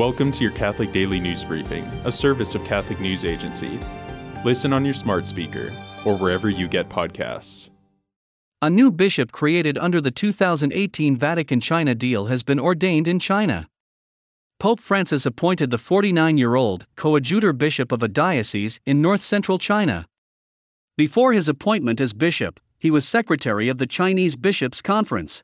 Welcome to your Catholic Daily News Briefing, a service of Catholic News Agency. Listen on your smart speaker or wherever you get podcasts. A new bishop created under the 2018 Vatican China deal has been ordained in China. Pope Francis appointed the 49 year old coadjutor bishop of a diocese in north central China. Before his appointment as bishop, he was secretary of the Chinese Bishops' Conference.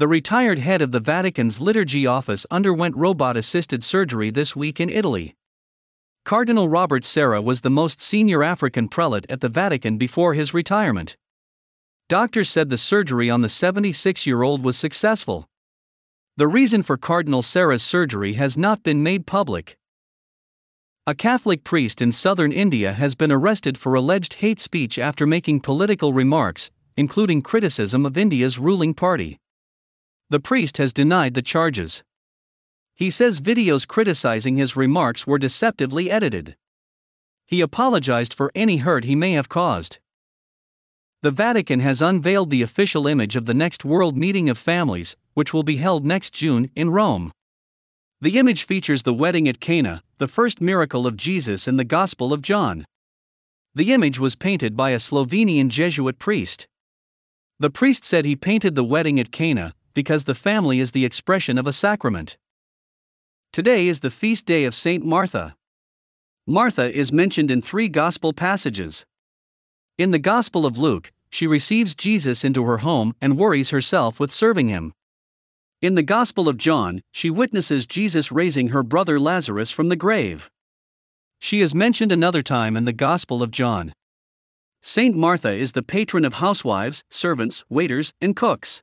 The retired head of the Vatican's liturgy office underwent robot assisted surgery this week in Italy. Cardinal Robert Sarah was the most senior African prelate at the Vatican before his retirement. Doctors said the surgery on the 76 year old was successful. The reason for Cardinal Sarah's surgery has not been made public. A Catholic priest in southern India has been arrested for alleged hate speech after making political remarks, including criticism of India's ruling party. The priest has denied the charges. He says videos criticizing his remarks were deceptively edited. He apologized for any hurt he may have caused. The Vatican has unveiled the official image of the next World Meeting of Families, which will be held next June in Rome. The image features the wedding at Cana, the first miracle of Jesus in the Gospel of John. The image was painted by a Slovenian Jesuit priest. The priest said he painted the wedding at Cana because the family is the expression of a sacrament. Today is the feast day of Saint Martha. Martha is mentioned in three gospel passages. In the Gospel of Luke, she receives Jesus into her home and worries herself with serving him. In the Gospel of John, she witnesses Jesus raising her brother Lazarus from the grave. She is mentioned another time in the Gospel of John. Saint Martha is the patron of housewives, servants, waiters, and cooks.